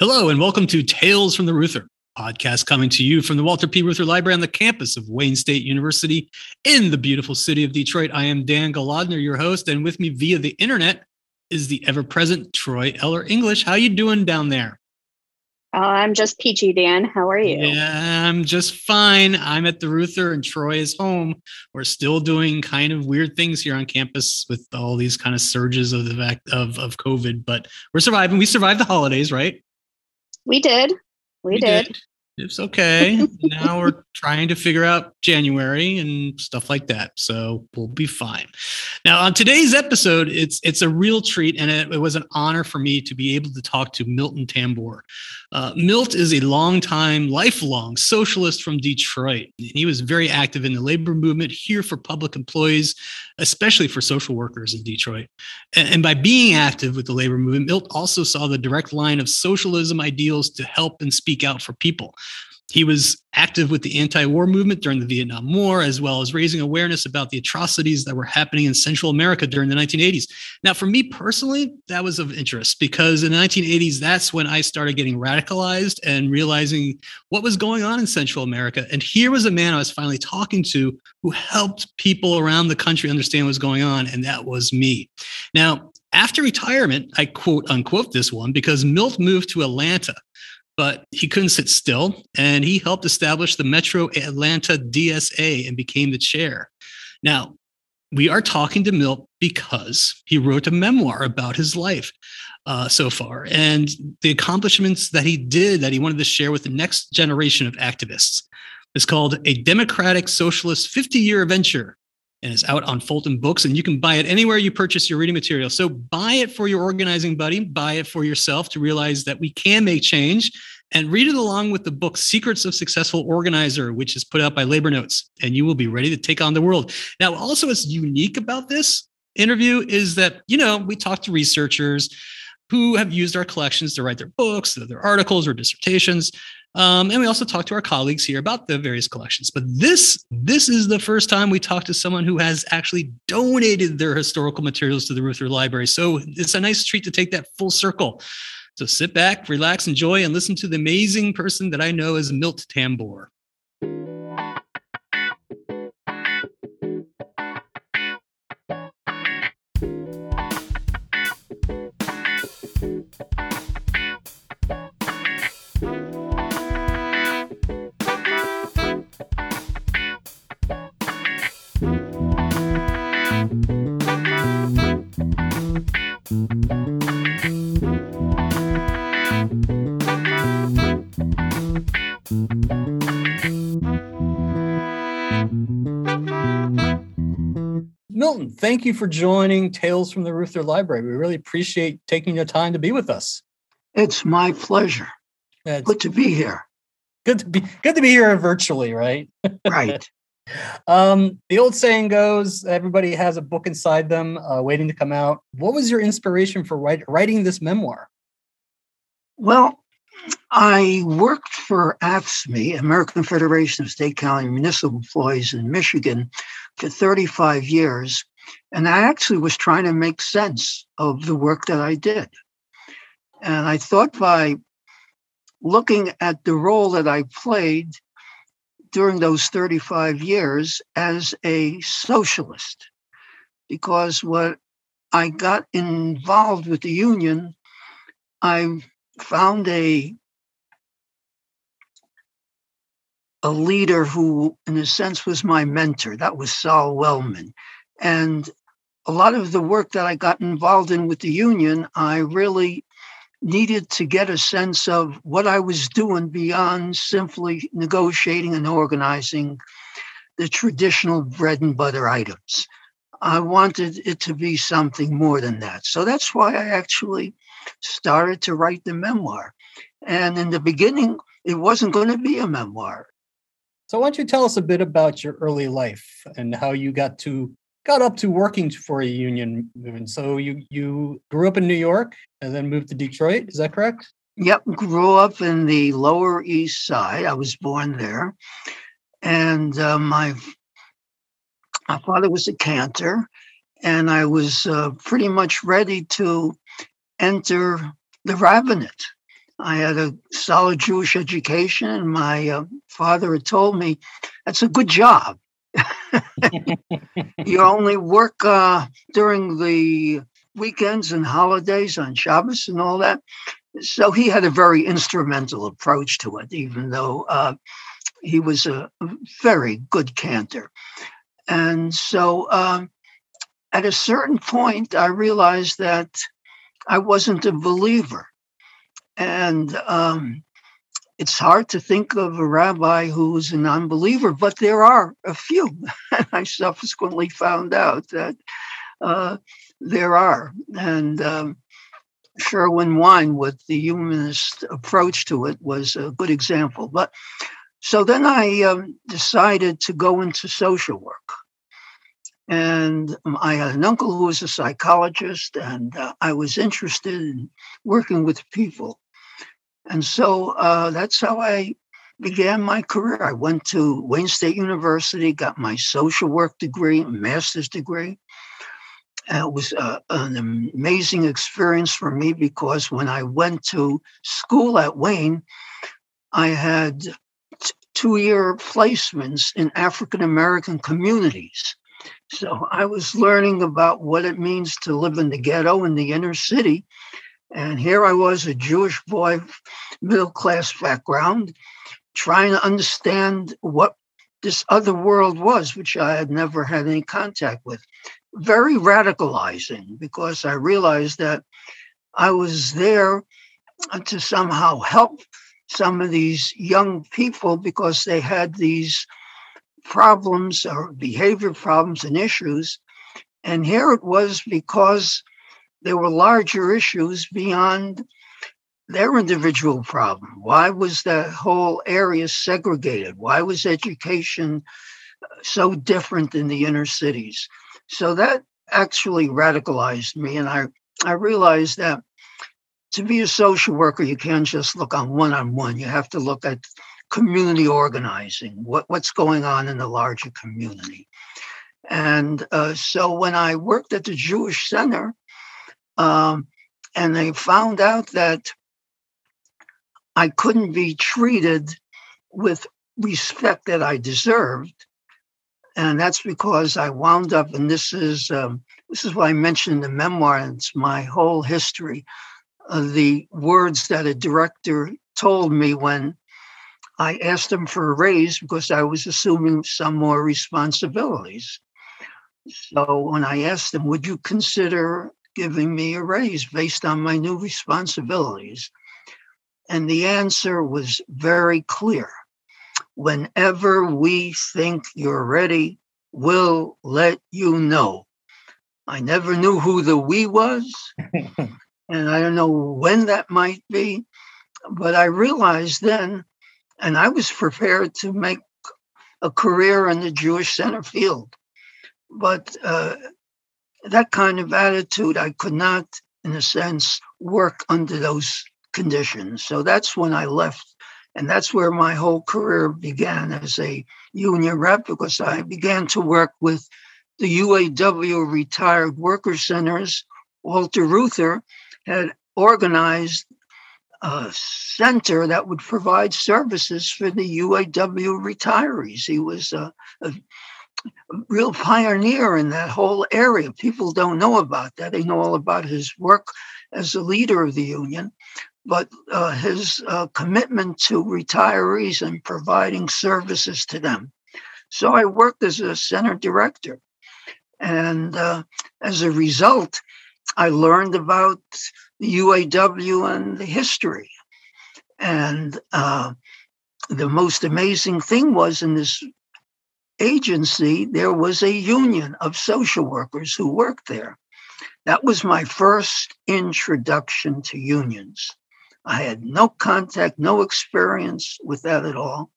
Hello, and welcome to Tales from the Reuther, podcast coming to you from the Walter P. Reuther Library on the campus of Wayne State University in the beautiful city of Detroit. I am Dan Golodner, your host, and with me via the internet is the ever-present Troy Eller English. How you doing down there? Uh, I'm just peachy, Dan. How are you? Yeah, I'm just fine. I'm at the Reuther and Troy is home. We're still doing kind of weird things here on campus with all these kind of surges of the fact of, of COVID, but we're surviving. We survived the holidays, right? We did. We, we did. did. It's okay. now we're trying to figure out January and stuff like that. So we'll be fine. Now on today's episode, it's it's a real treat, and it, it was an honor for me to be able to talk to Milton Tambor. Uh, Milt is a longtime, lifelong socialist from Detroit. He was very active in the labor movement here for public employees, especially for social workers in Detroit. And, and by being active with the labor movement, Milt also saw the direct line of socialism ideals to help and speak out for people. He was active with the anti war movement during the Vietnam War, as well as raising awareness about the atrocities that were happening in Central America during the 1980s. Now, for me personally, that was of interest because in the 1980s, that's when I started getting radicalized and realizing what was going on in Central America. And here was a man I was finally talking to who helped people around the country understand what was going on, and that was me. Now, after retirement, I quote unquote this one because Milt moved to Atlanta but he couldn't sit still and he helped establish the Metro Atlanta DSA and became the chair. Now, we are talking to Milt because he wrote a memoir about his life uh, so far and the accomplishments that he did that he wanted to share with the next generation of activists. It's called A Democratic Socialist 50 Year Adventure and it's out on Fulton Books, and you can buy it anywhere you purchase your reading material. So buy it for your organizing buddy, buy it for yourself to realize that we can make change, and read it along with the book Secrets of Successful Organizer, which is put out by Labor Notes, and you will be ready to take on the world. Now, also, what's unique about this interview is that, you know, we talk to researchers who have used our collections to write their books, their articles, or dissertations. Um, and we also talk to our colleagues here about the various collections. But this this is the first time we talk to someone who has actually donated their historical materials to the Reuther Library. So it's a nice treat to take that full circle. So sit back, relax, enjoy, and listen to the amazing person that I know as Milt Tambor. Thank you for joining Tales from the Reuther Library. We really appreciate taking the time to be with us. It's my pleasure. Good to be here. Good to be good to be here virtually, right? Right. um, the old saying goes, everybody has a book inside them uh, waiting to come out. What was your inspiration for write, writing this memoir? Well, I worked for AFSCME, American Federation of State, County, and Municipal Employees in Michigan, for 35 years. And I actually was trying to make sense of the work that I did. And I thought by looking at the role that I played during those 35 years as a socialist, because what I got involved with the union, I found a a leader who, in a sense, was my mentor. That was Saul Wellman. And a lot of the work that I got involved in with the union, I really needed to get a sense of what I was doing beyond simply negotiating and organizing the traditional bread and butter items. I wanted it to be something more than that. So that's why I actually started to write the memoir. And in the beginning, it wasn't going to be a memoir. So why don't you tell us a bit about your early life and how you got to got up to working for a union movement. So you you grew up in New York and then moved to Detroit. Is that correct? Yep, grew up in the Lower East Side. I was born there, and uh, my my father was a cantor, and I was uh, pretty much ready to enter the rabbinate. I had a solid Jewish education, and my uh, father had told me that's a good job. you only work uh, during the weekends and holidays on Shabbos and all that. So he had a very instrumental approach to it, even though uh, he was a very good cantor. And so um, at a certain point, I realized that I wasn't a believer. And um, it's hard to think of a rabbi who's a non-believer, but there are a few. I subsequently found out that uh, there are. And um, Sherwin Wine, with the humanist approach to it, was a good example. But so then I um, decided to go into social work. And I had an uncle who was a psychologist, and uh, I was interested in working with people. And so uh, that's how I began my career. I went to Wayne State University, got my social work degree, master's degree. And it was uh, an amazing experience for me because when I went to school at Wayne, I had t- two year placements in African American communities. So I was learning about what it means to live in the ghetto in the inner city and here I was, a Jewish boy, middle class background, trying to understand what this other world was, which I had never had any contact with. Very radicalizing because I realized that I was there to somehow help some of these young people because they had these problems or behavior problems and issues. And here it was because there were larger issues beyond their individual problem. Why was the whole area segregated? Why was education uh, so different in the inner cities? So that actually radicalized me. And I, I realized that to be a social worker, you can't just look on one on one. You have to look at community organizing, what, what's going on in the larger community. And uh, so when I worked at the Jewish Center, um, and they found out that I couldn't be treated with respect that I deserved. And that's because I wound up, and this is um, this is why I mentioned the memoir, and it's my whole history of the words that a director told me when I asked him for a raise because I was assuming some more responsibilities. So when I asked him, would you consider giving me a raise based on my new responsibilities? And the answer was very clear. Whenever we think you're ready, we'll let you know. I never knew who the we was, and I don't know when that might be, but I realized then, and I was prepared to make a career in the Jewish center field. But uh, that kind of attitude, I could not, in a sense, work under those conditions. So that's when I left. And that's where my whole career began as a union rep because I began to work with the UAW retired worker centers. Walter Reuther had organized a center that would provide services for the UAW retirees. He was a, a real pioneer in that whole area. People don't know about that. They know all about his work as a leader of the union, but uh, his uh, commitment to retirees and providing services to them. So I worked as a center director. And uh, as a result, I learned about the UAW and the history. And uh, the most amazing thing was in this agency, there was a union of social workers who worked there. That was my first introduction to unions. I had no contact, no experience with that at all.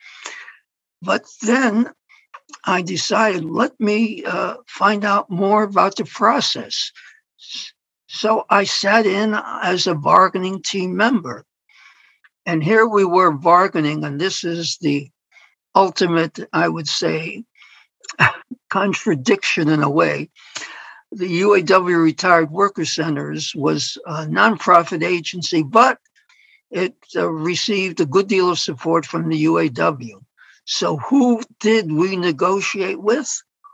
But then I decided, let me uh, find out more about the process. So I sat in as a bargaining team member. And here we were bargaining, and this is the ultimate, I would say, contradiction in a way. The UAW Retired Worker Centers was a nonprofit agency, but it uh, received a good deal of support from the UAW. So, who did we negotiate with?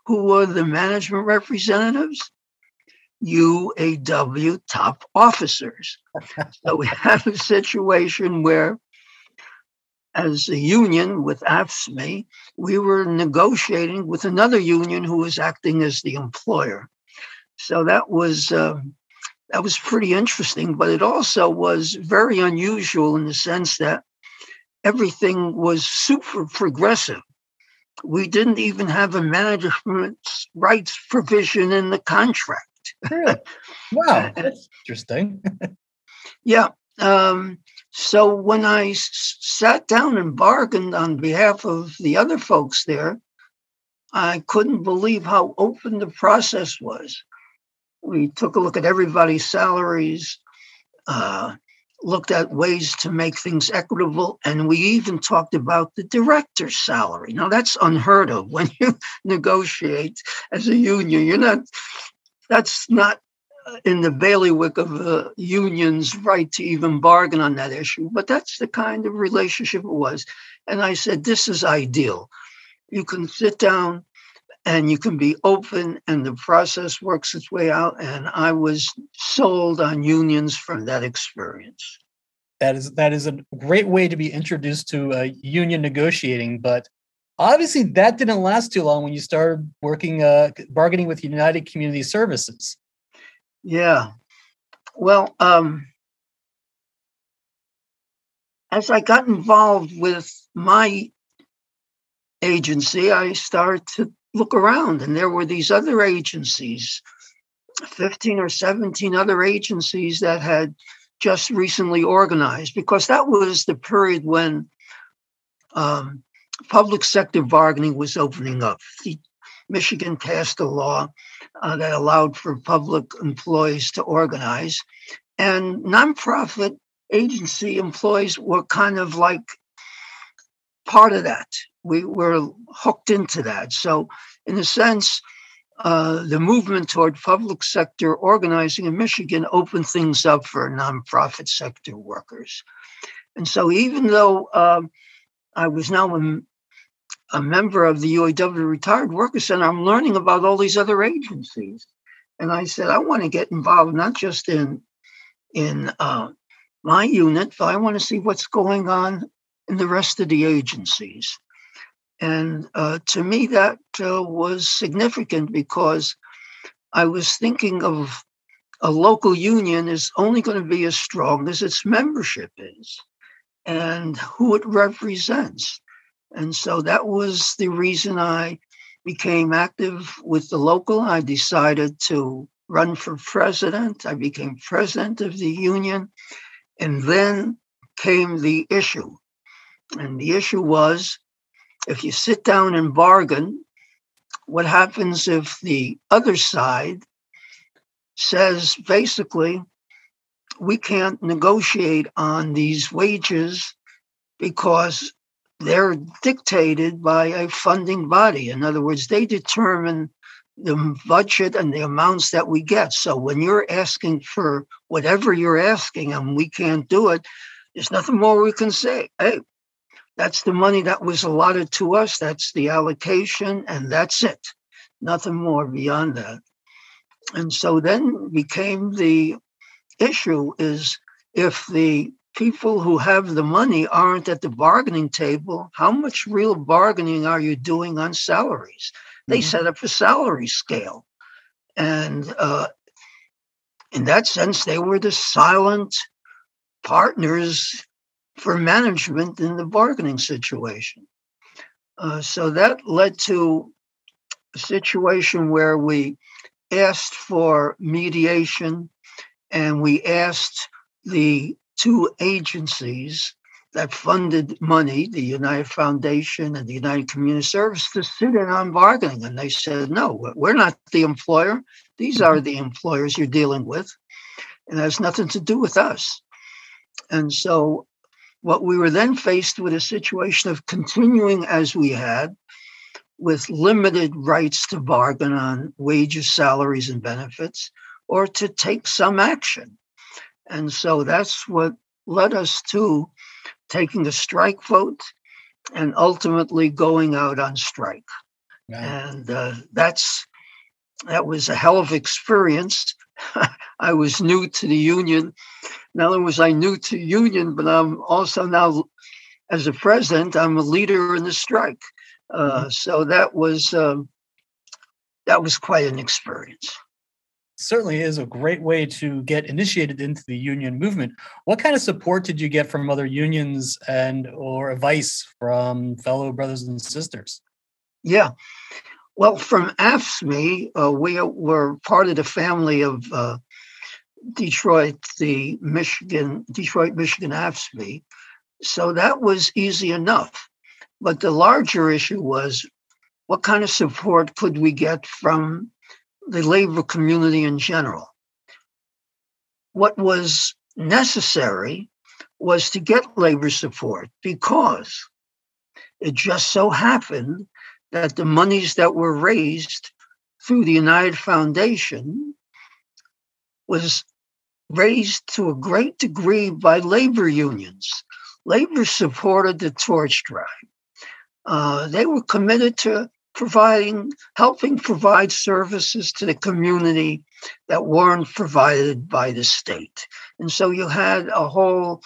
Who were the management representatives? UAW top officers. so, we have a situation where, as a union with AFSCME, we were negotiating with another union who was acting as the employer. So, that was. Uh, that was pretty interesting, but it also was very unusual in the sense that everything was super progressive. We didn't even have a management rights provision in the contract. Really? Wow, that's interesting. yeah. Um, so when I s- sat down and bargained on behalf of the other folks there, I couldn't believe how open the process was. We took a look at everybody's salaries, uh, looked at ways to make things equitable, and we even talked about the director's salary. Now, that's unheard of when you negotiate as a union. You're not, that's not in the bailiwick of the union's right to even bargain on that issue, but that's the kind of relationship it was. And I said, This is ideal. You can sit down and you can be open, and the process works its way out. And I was sold on unions from that experience. That is that is a great way to be introduced to uh, union negotiating, but obviously that didn't last too long when you started working uh, bargaining with United Community Services. Yeah, well, um, as I got involved with my agency, I started to look around, and there were these other agencies 15 or 17 other agencies that had just recently organized, because that was the period when um, public sector bargaining was opening up. The, Michigan passed a law uh, that allowed for public employees to organize, and nonprofit agency employees were kind of like part of that. We were hooked into that. So, in a sense, uh, the movement toward public sector organizing in Michigan opened things up for nonprofit sector workers. And so, even though um, I was now a, a, member of the UAW Retired Workers Center, I'm learning about all these other agencies. And I said, I want to get involved not just in in uh, my unit, but I want to see what's going on in the rest of the agencies. And uh, to me, that uh, was significant because I was thinking of a local union is only going to be as strong as its membership is and who it represents. And so that was the reason I became active with the local. I decided to run for president. I became president of the union. And then came the issue. And the issue was if you sit down and bargain, what happens if the other side says basically, we can't negotiate on these wages because they're dictated by a funding body. In other words, they determine the budget and the amounts that we get. So when you're asking for whatever you're asking and we can't do it, there's nothing more we can say. Hey, that's the money that was allotted to us. That's the allocation, and that's it. Nothing more beyond that. And so then became the issue is if the people who have the money aren't at the bargaining table, how much real bargaining are you doing on salaries? They mm-hmm. set up a salary scale. And uh, in that sense, they were the silent partners for management in the bargaining situation. Uh, so that led to a situation where we asked for mediation and we asked the two agencies that funded money, the United Foundation and the United Community Service, to sit in on bargaining. And they said, no, we're not the employer. These are mm-hmm. the employers you're dealing with. And it has nothing to do with us. And so what we were then faced with a situation of continuing as we had with limited rights to bargain on wages, salaries, and benefits, or to take some action. And so that's what led us to taking a strike vote and ultimately going out on strike. And uh, that's that was a hell of experience. I was new to the union. Not only was I new to union, but I'm also now, as a president, I'm a leader in the strike. Uh, mm-hmm. So that was um, that was quite an experience. Certainly is a great way to get initiated into the union movement. What kind of support did you get from other unions and or advice from fellow brothers and sisters? Yeah, well, from AFSCME, uh, we were part of the family of uh, Detroit, the Michigan, Detroit, Michigan AFSCME. So that was easy enough. But the larger issue was what kind of support could we get from the labor community in general? What was necessary was to get labor support because it just so happened that the monies that were raised through the United Foundation was raised to a great degree by labor unions. Labor supported the torch drive. Uh, they were committed to providing, helping provide services to the community that weren't provided by the state. And so you had a whole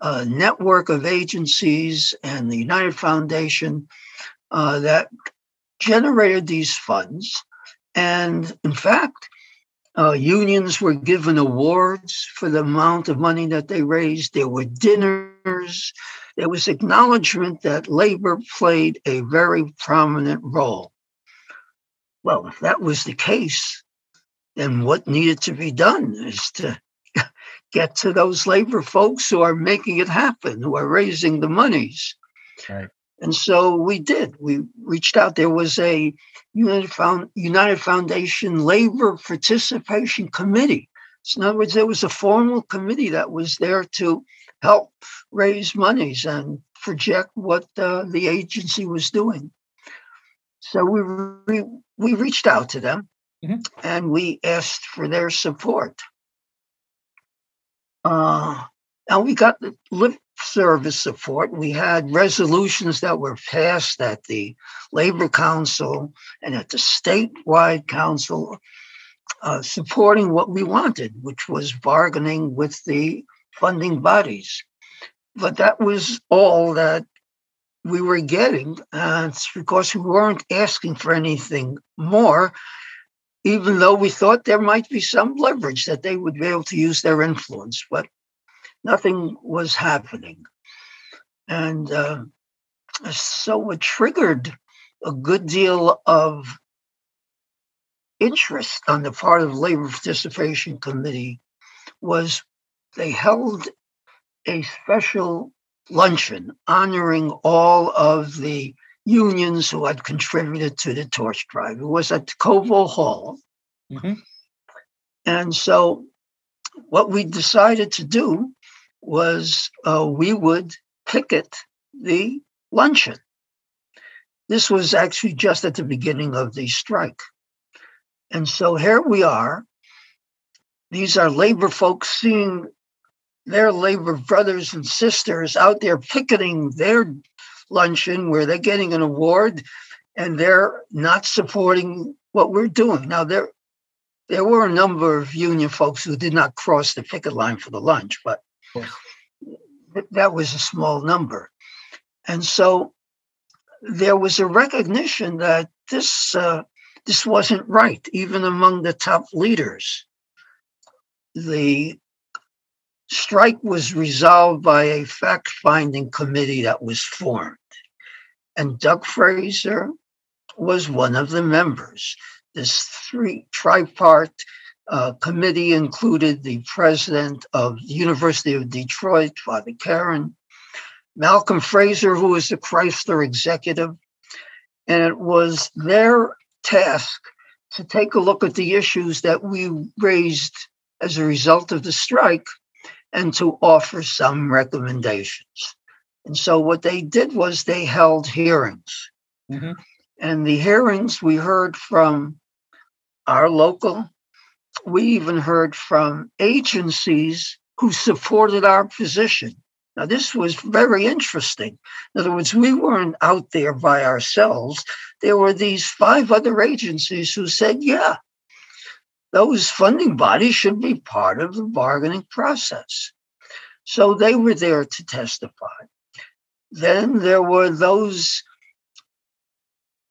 uh, network of agencies and the United Foundation uh, that generated these funds. And in fact, uh, unions were given awards for the amount of money that they raised. There were dinners. There was acknowledgement that labor played a very prominent role. Well, if that was the case, then what needed to be done is to get to those labor folks who are making it happen, who are raising the monies. Right. And so we did. We reached out. There was a United, Found, United Foundation Labor Participation Committee. So in other words, there was a formal committee that was there to help raise monies and project what uh, the agency was doing. So we re- we reached out to them mm-hmm. and we asked for their support. Uh, and we got the lip service support. We had resolutions that were passed at the Labor Council and at the statewide council uh, supporting what we wanted, which was bargaining with the funding bodies. But that was all that we were getting. And it's because we weren't asking for anything more, even though we thought there might be some leverage that they would be able to use their influence. But nothing was happening. And uh, so it triggered a good deal of interest on the part of the Labor Participation Committee was they held a special luncheon honoring all of the unions who had contributed to the torch drive. It was at Cobo Hall. Mm-hmm. And so what we decided to do was uh, we would picket the luncheon. This was actually just at the beginning of the strike. And so here we are. These are labor folks seeing their labor brothers and sisters out there picketing their luncheon where they're getting an award and they're not supporting what we're doing. Now there there were a number of union folks who did not cross the picket line for the lunch, but that was a small number. And so there was a recognition that this uh, this wasn't right, even among the top leaders. The strike was resolved by a fact finding committee that was formed. And Doug Fraser was one of the members. This three tripart uh, committee included the president of the University of Detroit, Father Carron, Malcolm Fraser, who was the Chrysler executive, and it was their task to take a look at the issues that we raised as a result of the strike and to offer some recommendations. And so what they did was they held hearings. Mm-hmm. And the hearings we heard from our local we even heard from agencies who supported our position. Now, this was very interesting. In other words, we weren't out there by ourselves. There were these five other agencies who said, yeah, those funding bodies should be part of the bargaining process. So they were there to testify. Then there were those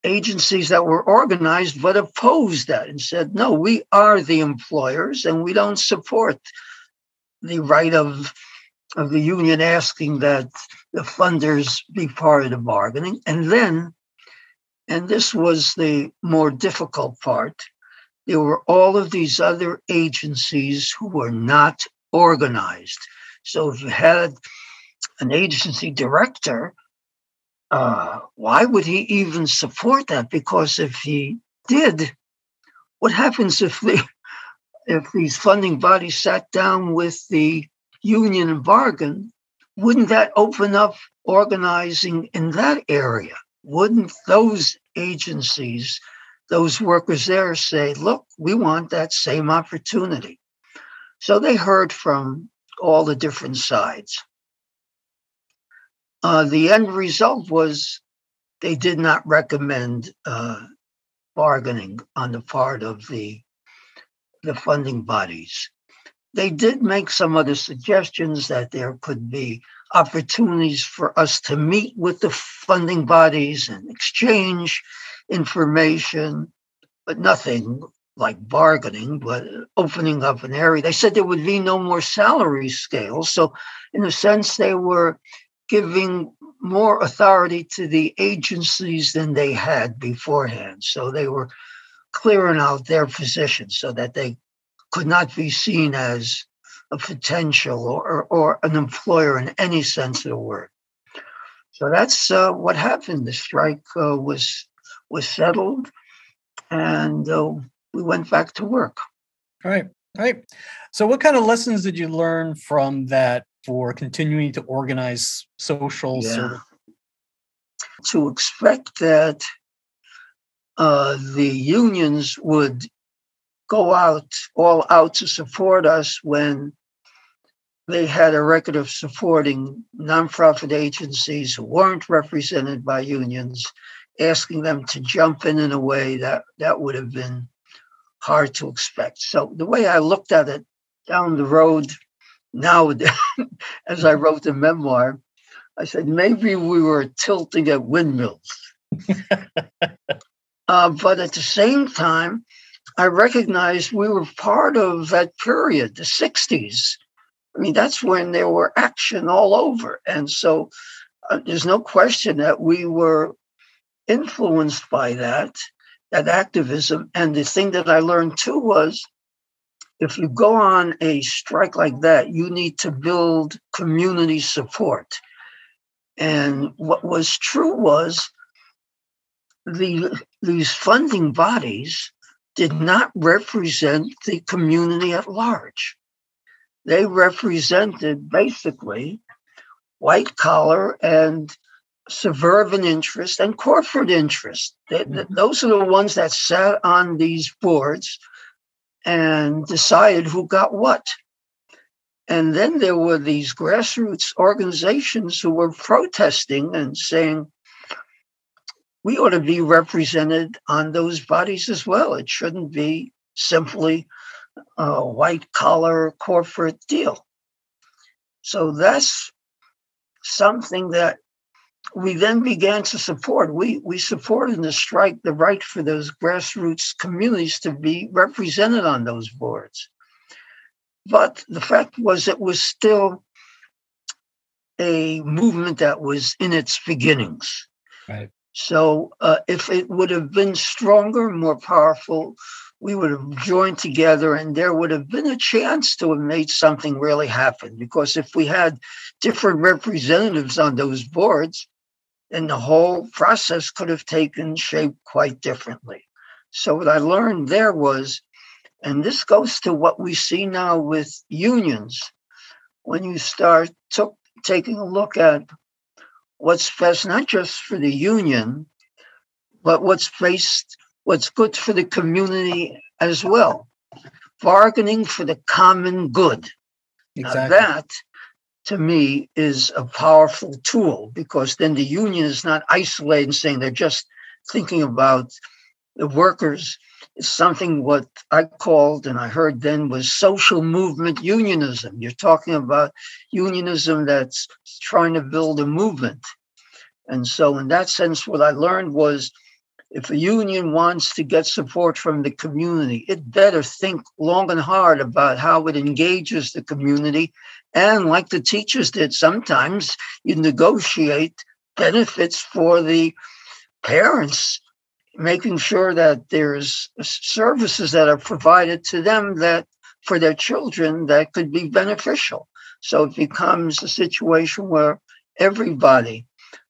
agencies that were organized but opposed that and said, no, we are the employers and we don't support the right of, of the union asking that the funders be part of the bargaining. And then, and this was the more difficult part, there were all of these other agencies who were not organized. So if you had an agency director, uh, why would he even support that? Because if he did, what happens if the if these funding bodies sat down with the union and bargain? Wouldn't that open up organizing in that area? Wouldn't those agencies those workers there say, look, we want that same opportunity. So they heard from all the different sides. Uh, the end result was they did not recommend uh, bargaining on the part of the, the funding bodies. They did make some other suggestions that there could be opportunities for us to meet with the funding bodies and exchange information, but nothing like bargaining, but opening up an area. They said there would be no more salary scales. So, in a sense, they were giving more authority to the agencies than they had beforehand. So, they were clearing out their position so that they could not be seen as a potential or, or an employer in any sense of the word. So that's uh, what happened. The strike uh, was was settled, and uh, we went back to work. All right. All right. So, what kind of lessons did you learn from that for continuing to organize social yeah. service? To expect that uh, the unions would go out all out to support us when they had a record of supporting nonprofit agencies who weren't represented by unions asking them to jump in in a way that that would have been hard to expect. So the way I looked at it down the road now, as I wrote the memoir, I said maybe we were tilting at windmills. uh, but at the same time, I recognized we were part of that period, the 60s. I mean, that's when there were action all over. And so uh, there's no question that we were influenced by that, that activism. And the thing that I learned too was if you go on a strike like that, you need to build community support. And what was true was the these funding bodies did not represent the community at large. They represented basically white collar and suburban interest and corporate interest. They, mm-hmm. Those are the ones that sat on these boards and decided who got what. And then there were these grassroots organizations who were protesting and saying, we ought to be represented on those bodies as well. It shouldn't be simply a white collar corporate deal. So that's something that we then began to support. We we supported in the strike the right for those grassroots communities to be represented on those boards. But the fact was, it was still a movement that was in its beginnings. Right. So, uh, if it would have been stronger, more powerful, we would have joined together and there would have been a chance to have made something really happen. Because if we had different representatives on those boards, and the whole process could have taken shape quite differently. So, what I learned there was, and this goes to what we see now with unions, when you start to, taking a look at what's best, not just for the union, but what's best, what's good for the community as well. Bargaining for the common good. exactly. Now that to me is a powerful tool because then the union is not isolated and saying they're just thinking about the workers. It's something what I called and I heard then was social movement unionism. You're talking about unionism that's trying to build a movement. And so, in that sense, what I learned was if a union wants to get support from the community, it better think long and hard about how it engages the community. And like the teachers did, sometimes you negotiate benefits for the parents, making sure that there's services that are provided to them that for their children that could be beneficial. So it becomes a situation where everybody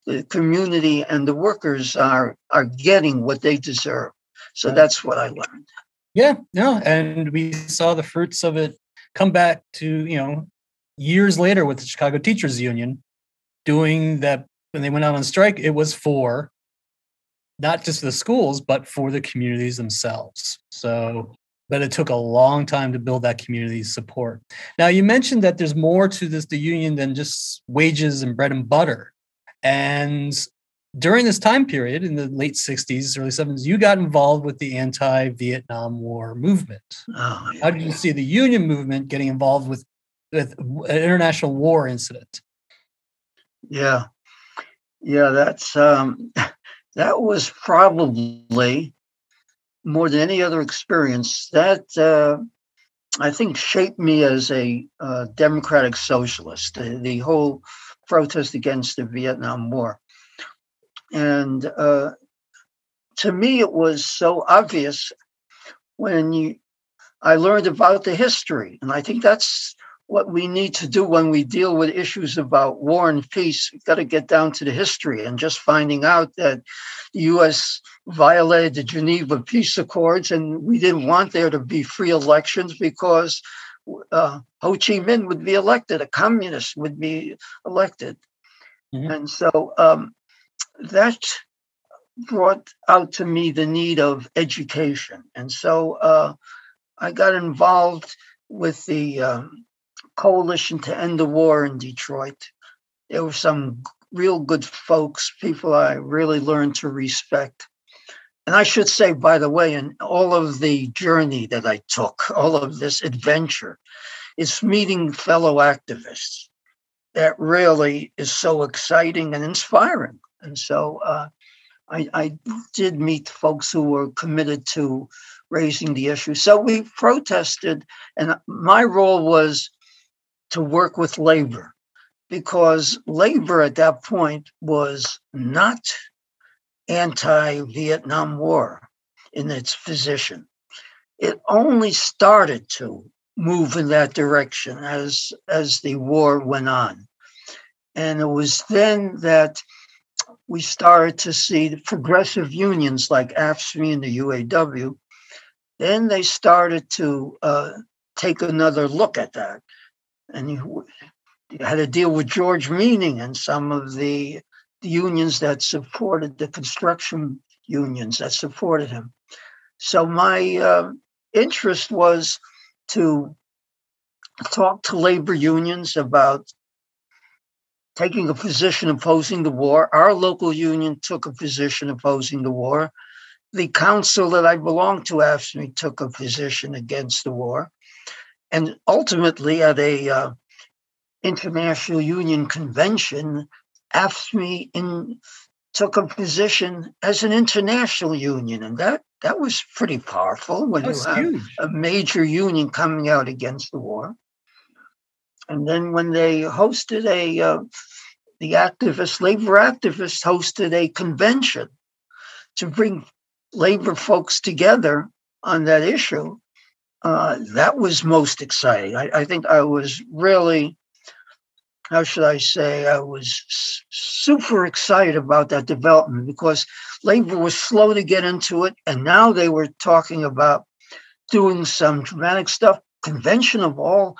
the community and the workers are are getting what they deserve. So that's what I learned. Yeah, no, and we saw the fruits of it come back to you know years later with the Chicago Teachers Union doing that when they went out on strike. It was for not just the schools, but for the communities themselves. So, but it took a long time to build that community support. Now, you mentioned that there's more to this the union than just wages and bread and butter. And during this time period in the late 60s, early 70s, you got involved with the anti Vietnam War movement. Oh. How did you see the union movement getting involved with, with an international war incident? Yeah. Yeah, that's um, that was probably more than any other experience that uh, I think shaped me as a uh, democratic socialist. The, the whole protest against the Vietnam War. And uh, to me, it was so obvious when you, I learned about the history. And I think that's what we need to do when we deal with issues about war and peace. We've got to get down to the history and just finding out that the U.S. violated the Geneva Peace Accords and we didn't want there to be free elections because uh, Ho Chi Minh would be elected, a communist would be elected. Mm-hmm. And so um, that brought out to me the need of education. And so uh, I got involved with the um, Coalition to End the War in Detroit. There were some real good folks, people I really learned to respect. And I should say, by the way, in all of the journey that I took, all of this adventure, is meeting fellow activists. That really is so exciting and inspiring. And so uh, I, I did meet folks who were committed to raising the issue. So we protested, and my role was to work with labor because labor at that point was not anti Vietnam War in its position. It only started to move in that direction as, as the war went on. And it was then that we started to see the progressive unions like AFSCME and the UAW. Then they started to uh, take another look at that. And you, had to deal with George Meany and some of the the unions that supported the construction unions that supported him. So my uh, interest was to talk to labor unions about taking a position opposing the war. Our local union took a position opposing the war. The council that I belonged to after me took a position against the war. And ultimately, at a uh, international union convention, AFSCME in, took a position as an international union, and that that was pretty powerful when That's you have huge. a major union coming out against the war. And then when they hosted a, uh, the activists, labor activists hosted a convention to bring labor folks together on that issue. Uh, that was most exciting. I, I think I was really how should I say, I was super excited about that development because labor was slow to get into it. And now they were talking about doing some dramatic stuff. Convention of all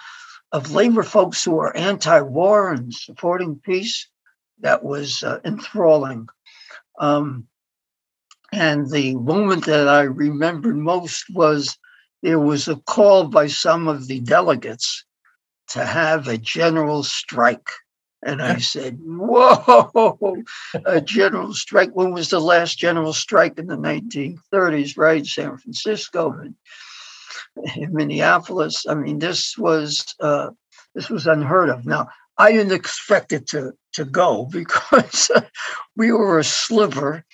of labor folks who are anti war and supporting peace. That was uh, enthralling. Um, and the moment that I remembered most was there was a call by some of the delegates to have a general strike. And I said, Whoa, a general strike. When was the last general strike in the 1930s, right? San Francisco and in Minneapolis. I mean, this was uh, this was unheard of. Now, I didn't expect it to to go because we were a sliver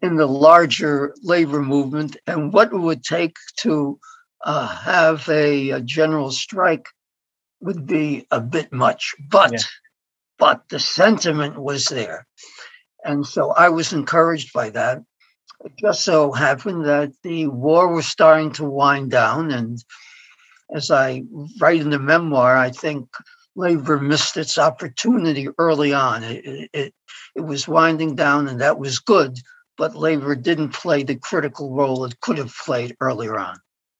in the larger labor movement, and what it would take to uh, have a, a, general strike would be a bit much. But yeah. but the sentiment was there, and so I was encouraged by that. It just so happened that the war was starting to wind down, and as I write in the memoir, I think labor missed its opportunity early on. It, it, it was winding down, and that was good, but labor didn't play the critical role it could have played earlier on.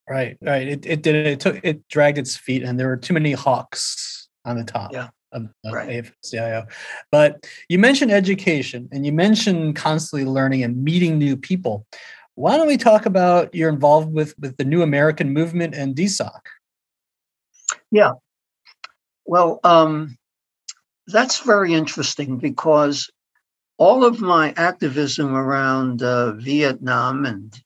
Right, right. It, it did. It took. It dragged its feet, and there were too many hawks on the top. Yeah. Of, of right. AFL-CIO. But you mentioned education and you mentioned constantly learning and meeting new people. Why don't we talk about your involvement with, with the New American Movement and DSOC? Yeah. Well, um, that's very interesting because all of my activism around uh, Vietnam and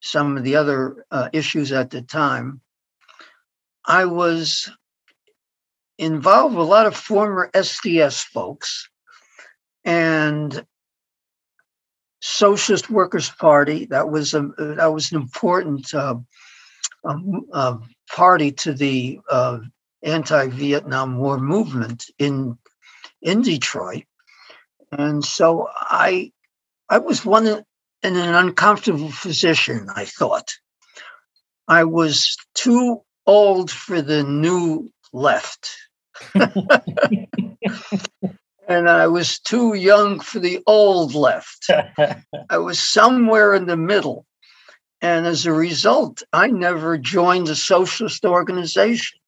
some of the other uh, issues at the time, I was involved with a lot of former SDS folks and Socialist Workers Party. That was a that was an important uh, um, uh, party to the uh, anti-Vietnam War movement in in Detroit, and so I I was one in an uncomfortable position. I thought I was too old for the new left. and I was too young for the old left. I was somewhere in the middle. And as a result, I never joined a socialist organization.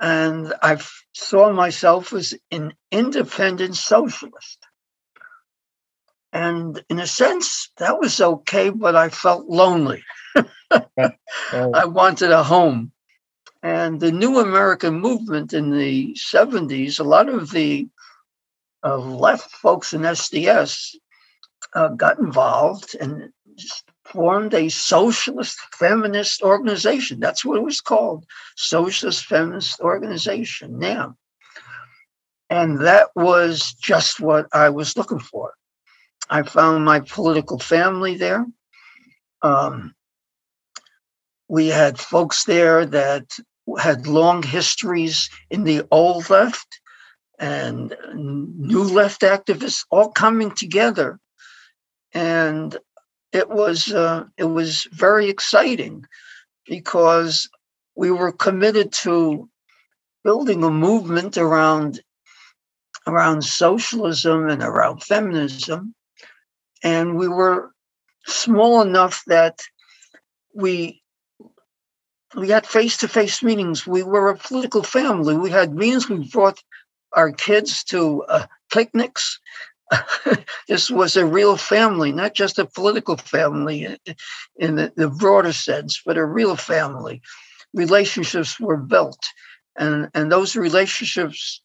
And I saw myself as an independent socialist. And in a sense, that was okay, but I felt lonely. I wanted a home. And the new American movement in the 70s, a lot of the uh, left folks in SDS uh, got involved and formed a socialist feminist organization. That's what it was called Socialist Feminist Organization now. And that was just what I was looking for. I found my political family there. Um, we had folks there that had long histories in the old left and new left activists all coming together and it was uh, it was very exciting because we were committed to building a movement around around socialism and around feminism. And we were small enough that we we had face-to-face meetings. We were a political family. We had meetings. We brought our kids to uh, picnics this was a real family, not just a political family in the, the, broader sense, but a real family. Relationships were built, and, and those relationships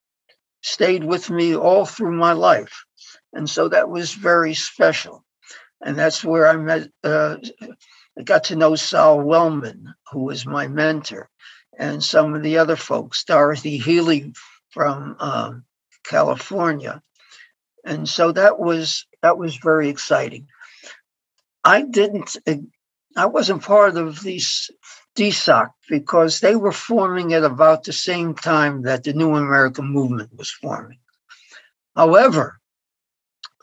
stayed with me all through my life. And so that was very special. And that's where I met, uh, I got to know Saul Wellman, who was my mentor, and some of the other folks, Dorothy Healey from uh, California and so that was that was very exciting. I didn't. I wasn't part of these DSOC because they were forming at about the same time that the New American Movement was forming. However,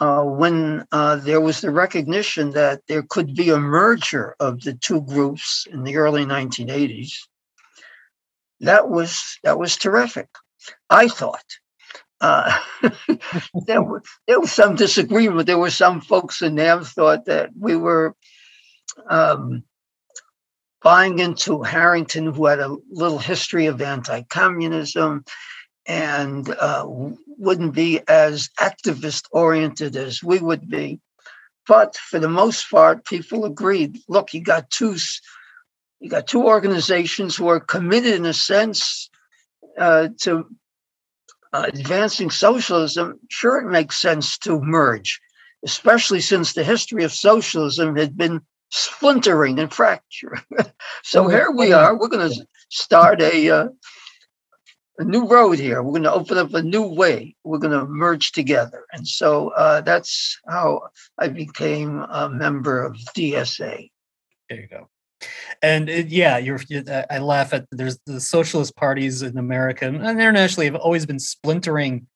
uh, when uh, there was the recognition that there could be a merger of the two groups in the early 1980s, that was that was terrific. I thought uh, there, was, there was some disagreement. There were some folks in NAM thought that we were um, buying into Harrington, who had a little history of anti-communism and uh, wouldn't be as activist oriented as we would be. But for the most part, people agreed. Look, you got two, you got two organizations who are committed in a sense uh, to advancing socialism, sure, it makes sense to merge, especially since the history of socialism had been splintering and fracturing. so here we are. We're going to start a uh, a new road here. We're going to open up a new way. We're going to merge together. And so uh, that's how I became a member of DSA. There you go. And it, yeah, you're. I laugh at there's the socialist parties in America and internationally have always been splintering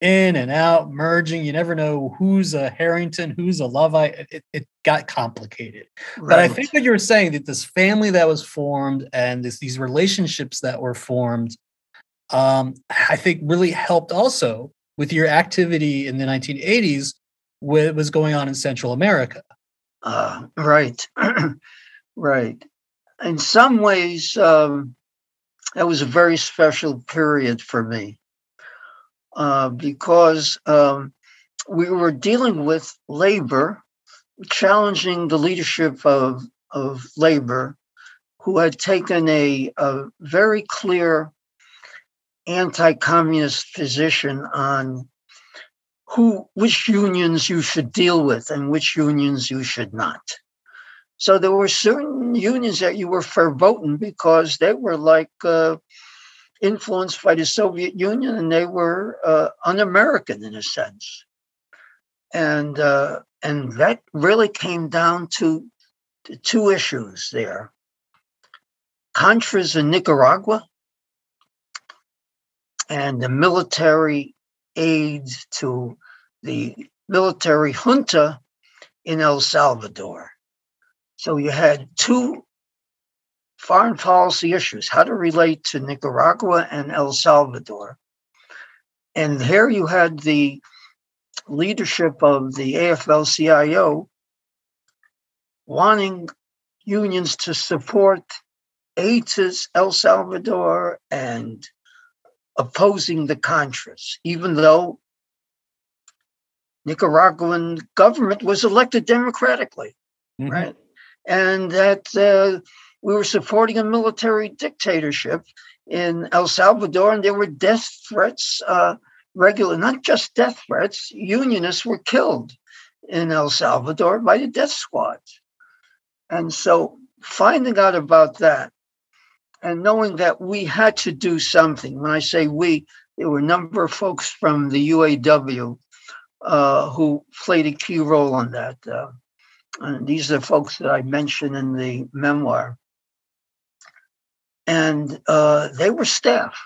in and out, merging. You never know who's a Harrington, who's a Luddite. It, it got complicated. Right. But I think what you were saying that this family that was formed and this, these relationships that were formed um, I think really helped also with your activity in the 1980s what was going on in Central America. Uh, right, right. In some ways, um, that was a very special period for me uh, because um, we were dealing with labor, challenging the leadership of, of labor, who had taken a, a very clear anti-communist position on who which unions you should deal with and which unions you should not. So there were certain unions that you were verboten because they were like uh, influenced by the Soviet Union and they were uh, un-American in a sense. And uh, and that really came down to two issues there. Contras in Nicaragua and the military aid to the military junta in El Salvador. So you had two foreign policy issues how to relate to Nicaragua and El Salvador. And here you had the leadership of the AFL CIO wanting unions to support to El Salvador and opposing the Contras, even though Nicaraguan government was elected democratically, mm-hmm. right? And that uh, we were supporting a military dictatorship in El Salvador, and there were death threats, uh, regular, not just death threats. Unionists were killed in El Salvador by the death squad, and so finding out about that and knowing that we had to do something. When I say we, there were a number of folks from the UAW uh, who played a key role on that. Uh, and these are the folks that I mentioned in the memoir. And uh, they were staff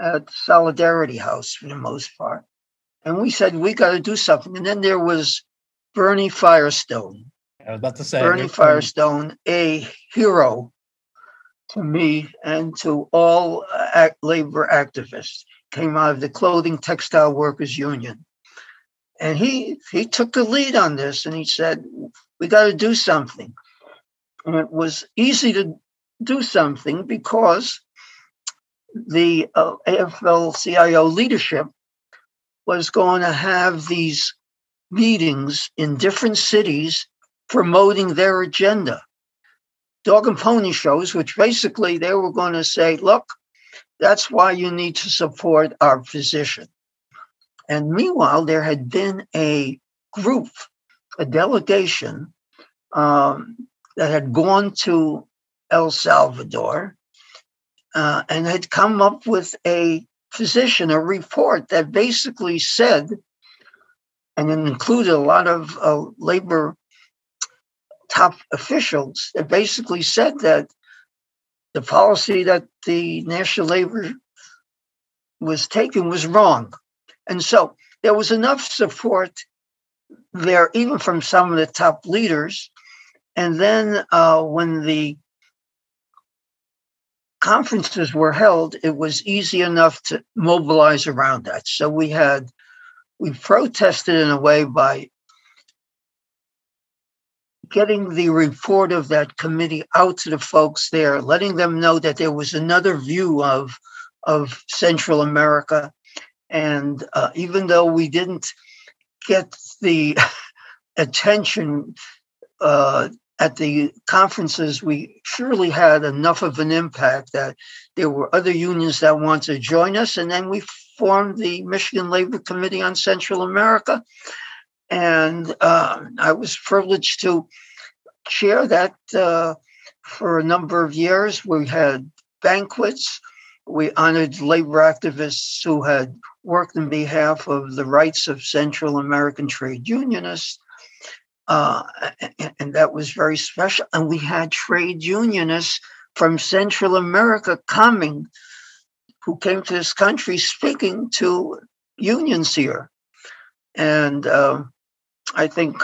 at Solidarity House for the most part. And we said, we got to do something. And then there was Bernie Firestone. I was about to say Bernie Firestone, a hero to me and to all act, labor activists. Came out of the Clothing Textile Workers Union. And he he took the lead on this and he said, we got to do something. And it was easy to do something because the uh, AFL CIO leadership was going to have these meetings in different cities promoting their agenda dog and pony shows, which basically they were going to say, look, that's why you need to support our position. And meanwhile, there had been a group, a delegation um, that had gone to El Salvador uh, and had come up with a physician, a report that basically said, and it included a lot of uh, labor top officials that basically said that the policy that the National Labor was taking was wrong. And so there was enough support there, even from some of the top leaders. And then uh, when the conferences were held, it was easy enough to mobilize around that. So we had, we protested in a way by getting the report of that committee out to the folks there, letting them know that there was another view of of Central America, and uh, even though we didn't get the attention uh, at the conferences, we surely had enough of an impact that there were other unions that wanted to join us. And then we formed the Michigan Labor Committee on Central America. And uh, I was privileged to chair that uh, for a number of years. We had banquets. We honored labor activists who had worked in behalf of the rights of Central American trade unionists. Uh, and that was very special. And we had trade unionists from Central America coming, who came to this country speaking to unions here. And uh, I think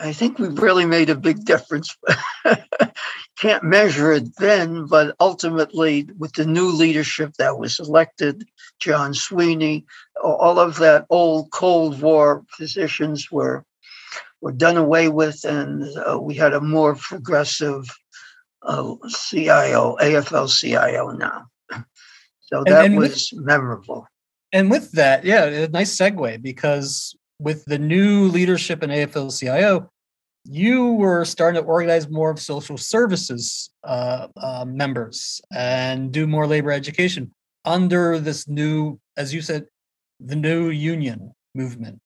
I think we really made a big difference. Can't measure it then, but ultimately, with the new leadership that was elected, John Sweeney, all of that old Cold War positions were were done away with, and uh, we had a more progressive uh, CIO, AFL-CIO now. So that and, and was with, memorable. And with that, yeah, a nice segue because with the new leadership in AFL-CIO, you were starting to organize more of social services uh, uh, members and do more labor education under this new, as you said, the new union movement.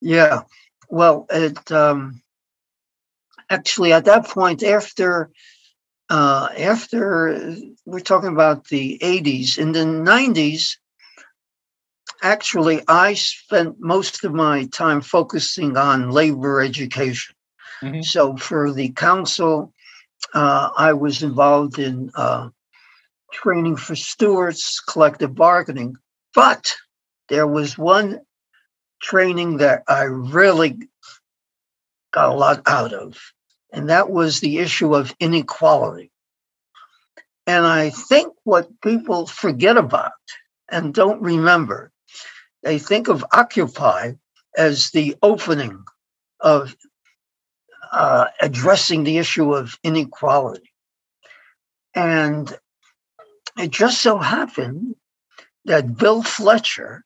Yeah, well, it um, actually at that point after uh, after we're talking about the 80s in the 90s actually, I spent most of my time focusing on labor education. Mm-hmm. So for the council, uh, I was involved in uh, training for stewards, collective bargaining. But there was one training that I really got a lot out of, and that was the issue of inequality. And I think what people forget about and don't remember they think of Occupy as the opening of uh, addressing the issue of inequality. And it just so happened that Bill Fletcher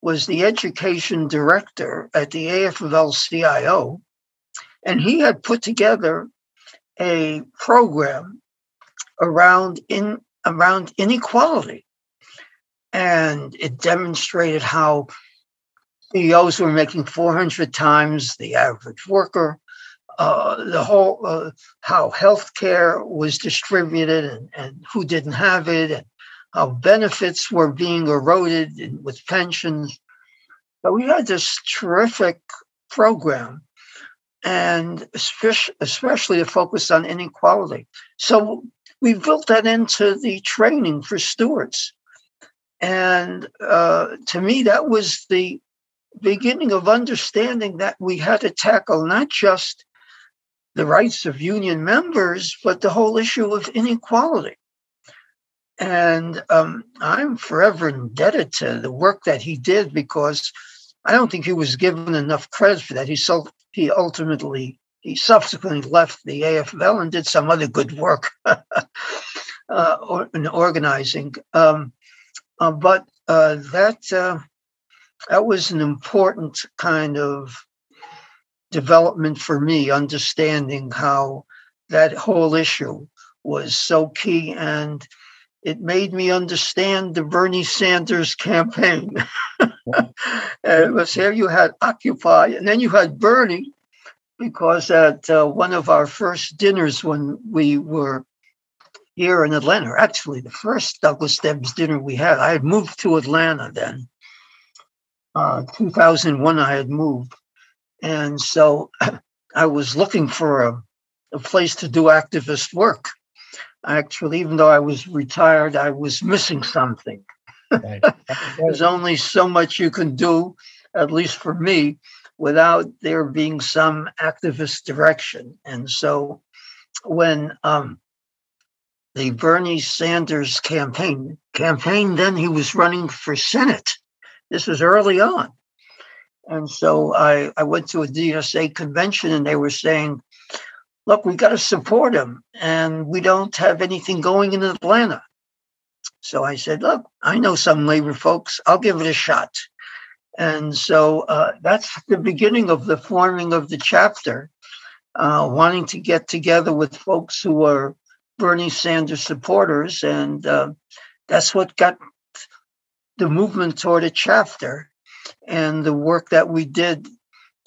was the education director at the AFL CIO, and he had put together a program around in around inequality and it demonstrated how CEOs were making 400 times the average worker. Uh, the whole uh, how healthcare was distributed and, and who didn't have it, and how benefits were being eroded with pensions. But we had this terrific program, and especially, especially a focus on inequality. So we built that into the training for stewards. And uh, to me, that was the beginning of understanding that we had to tackle not just the rights of union members, but the whole issue of inequality. And um, I'm forever indebted to the work that he did because I don't think he was given enough credit for that. He so he ultimately he subsequently left the AFL and did some other good work uh, in organizing. Um, uh, but uh, that uh, that was an important kind of development for me, understanding how that whole issue was so key, and it made me understand the Bernie Sanders campaign. it was here you had Occupy, and then you had Bernie, because at uh, one of our first dinners when we were here in Atlanta. Actually, the first Douglass Debs dinner we had, I had moved to Atlanta then. Uh, 2001, I had moved. And so I was looking for a, a place to do activist work. Actually, even though I was retired, I was missing something. Right. There's only so much you can do, at least for me, without there being some activist direction. And so when um, the Bernie Sanders campaign. Campaign, then he was running for Senate. This was early on. And so I, I went to a DSA convention and they were saying, look, we got to support him and we don't have anything going in Atlanta. So I said, look, I know some labor folks. I'll give it a shot. And so uh, that's the beginning of the forming of the chapter, uh, wanting to get together with folks who are Bernie Sanders supporters. And uh, that's what got the movement toward a chapter. And the work that we did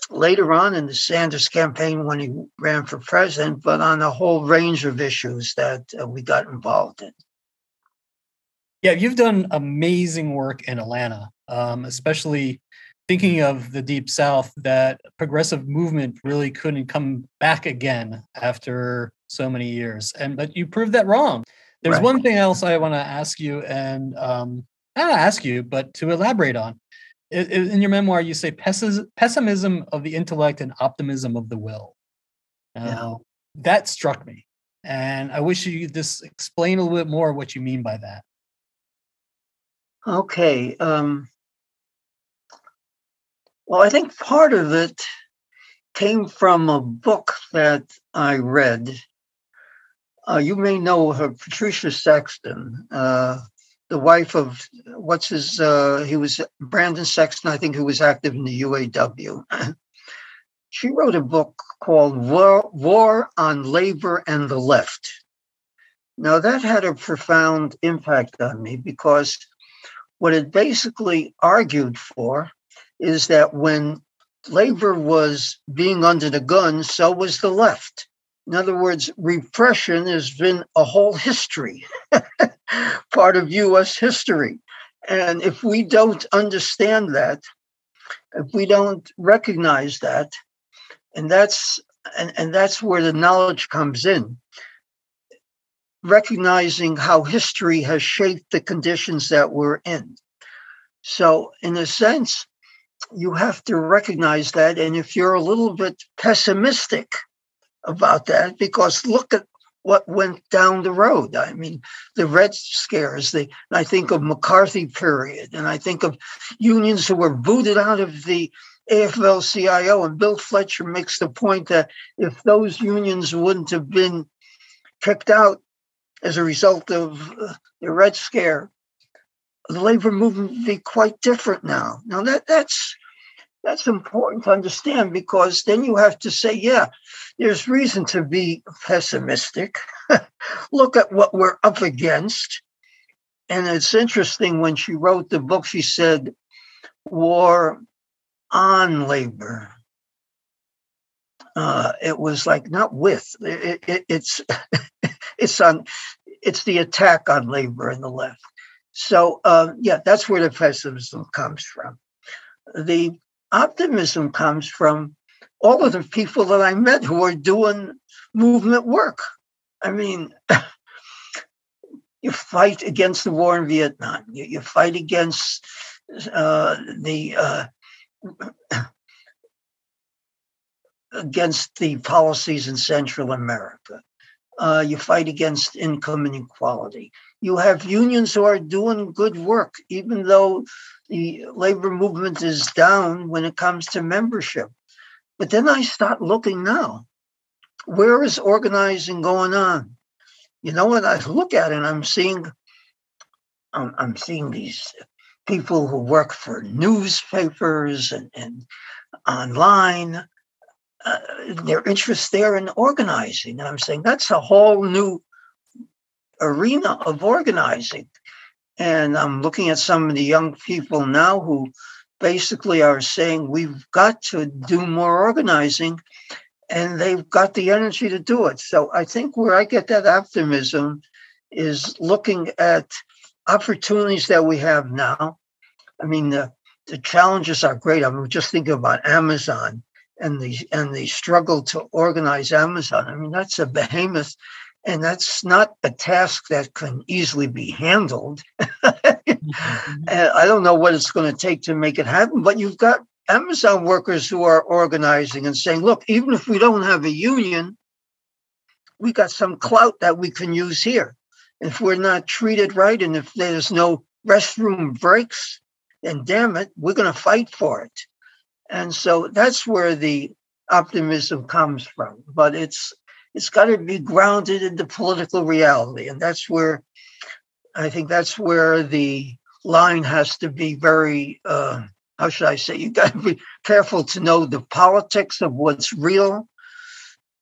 later on in the Sanders campaign when he ran for president, but on a whole range of issues that uh, we got involved in. Yeah, you've done amazing work in Atlanta, um, especially thinking of the Deep South, that progressive movement really couldn't come back again after so many years. And but you proved that wrong. There's right. one thing else I want to ask you, and um, not ask you, but to elaborate on in your memoir, you say pessimism of the intellect and optimism of the will. yeah. That struck me. And I wish you could just explain a little bit more what you mean by that. Okay. Um, well, I think part of it came from a book that I read. Uh, you may know her, Patricia Sexton. Uh, the wife of what's his uh, he was Brendan Sexton, I think, who was active in the UAW. she wrote a book called War, War on Labor and the Left. Now that had a profound impact on me because what it basically argued for is that when labor was being under the gun, so was the left. In other words, repression has been a whole history, part of US history. And if we don't understand that, if we don't recognize that, and that's and, and that's where the knowledge comes in. Recognizing how history has shaped the conditions that we're in. So, in a sense, you have to recognize that. And if you're a little bit pessimistic about that because look at what went down the road. I mean, the Red Scares, the, I think of McCarthy period, and I think of unions who were booted out of the AFL CIO. And Bill Fletcher makes the point that if those unions wouldn't have been kicked out as a result of uh, the Red Scare, the labor movement would be quite different now. Now that that's that's important to understand because then you have to say, yeah, there's reason to be pessimistic. Look at what we're up against. And it's interesting when she wrote the book, she said, War on Labor. Uh, it was like not with it, it, it's it's on it's the attack on labor and the left so uh, yeah that's where the pessimism comes from the optimism comes from all of the people that I met who are doing movement work. I mean, you fight against the war in Vietnam, you, you fight against uh, the uh, against the policies in Central America. Uh, you fight against income inequality. You have unions who are doing good work, even though the labor movement is down when it comes to membership. But then I start looking now. Where is organizing going on? You know, when I look at it, I'm seeing, I'm, I'm seeing these people who work for newspapers and, and online. Uh, their interest there in organizing. And I'm saying that's a whole new arena of organizing. And I'm looking at some of the young people now who basically are saying we've got to do more organizing and they've got the energy to do it. So I think where I get that optimism is looking at opportunities that we have now. I mean, the, the challenges are great. I'm just thinking about Amazon and the and the struggle to organize Amazon. I mean, that's a behemoth and that's not a task that can easily be handled. mm-hmm. I don't know what it's going to take to make it happen, but you've got Amazon workers who are organizing and saying, look, even if we don't have a union, we got some clout that we can use here. If we're not treated right and if there's no restroom breaks, then damn it, we're going to fight for it. And so that's where the optimism comes from. But it's it's got to be grounded in the political reality. And that's where I think that's where the line has to be very uh, how should I say? You got to be careful to know the politics of what's real,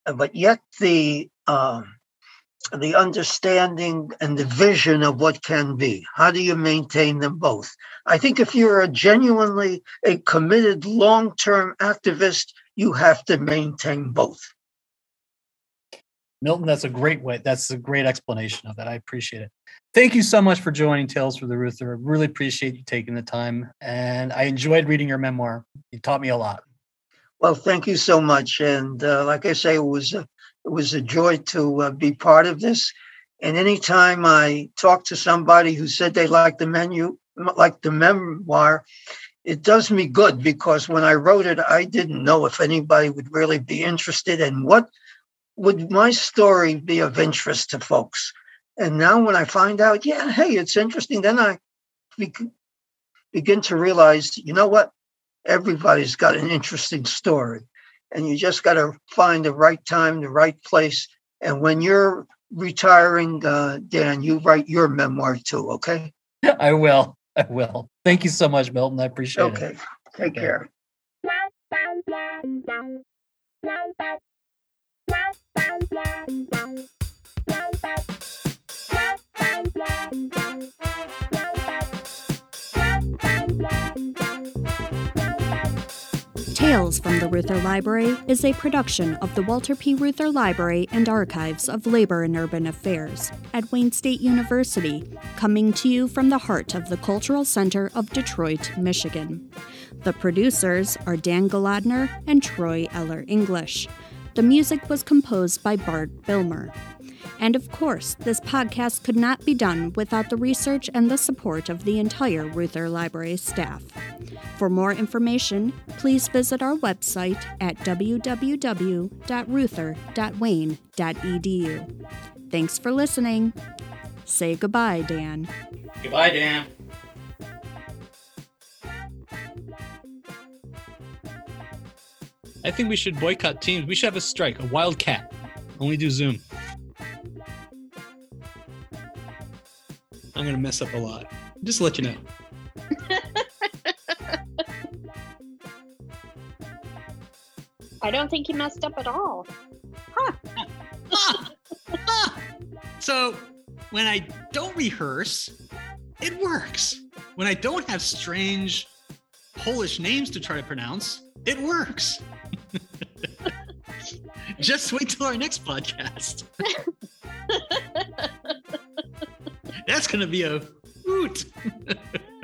but yet the um, the understanding and the vision of what can be. How do you maintain them both? I think if you're a genuinely a committed long-term activist, you have to maintain both. Milton, that's a great way. That's a great explanation of that. I appreciate it. Thank you so much for joining Tales for the Reuther. I really appreciate you taking the time, and I enjoyed reading your memoir. You taught me a lot. Well, thank you so much, and uh, like I say, it was a, it was a joy to uh, be part of this. And anytime I talk to somebody who said they liked the menu, like the memoir, it does me good because when I wrote it, I didn't know if anybody would really be interested in what would my story be of interest to folks. And now when I find out, yeah, hey, it's interesting, then I be- begin to realize, you know what? Everybody's got an interesting story. And you just got to find the right time, the right place. And when you're retiring, uh, Dan, you write your memoir too, okay? I will. I will. Thank you so much, Milton. I appreciate okay. it. Okay. Take care. Tales from the Reuther Library is a production of the Walter P. Reuther Library and Archives of Labor and Urban Affairs at Wayne State University, coming to you from the heart of the Cultural Center of Detroit, Michigan. The producers are Dan Golodner and Troy Eller English. The music was composed by Bart Bilmer. And of course, this podcast could not be done without the research and the support of the entire Reuther Library staff. For more information, please visit our website at www.reuther.wayne.edu. Thanks for listening. Say goodbye, Dan. Goodbye, Dan. I think we should boycott teams. We should have a strike, a wildcat. Only do Zoom. I'm going to mess up a lot. Just to let you know. I don't think you messed up at all. Huh. ah, ah. So when I don't rehearse, it works. When I don't have strange Polish names to try to pronounce, it works. Just wait till our next podcast. That's going to be a hoot.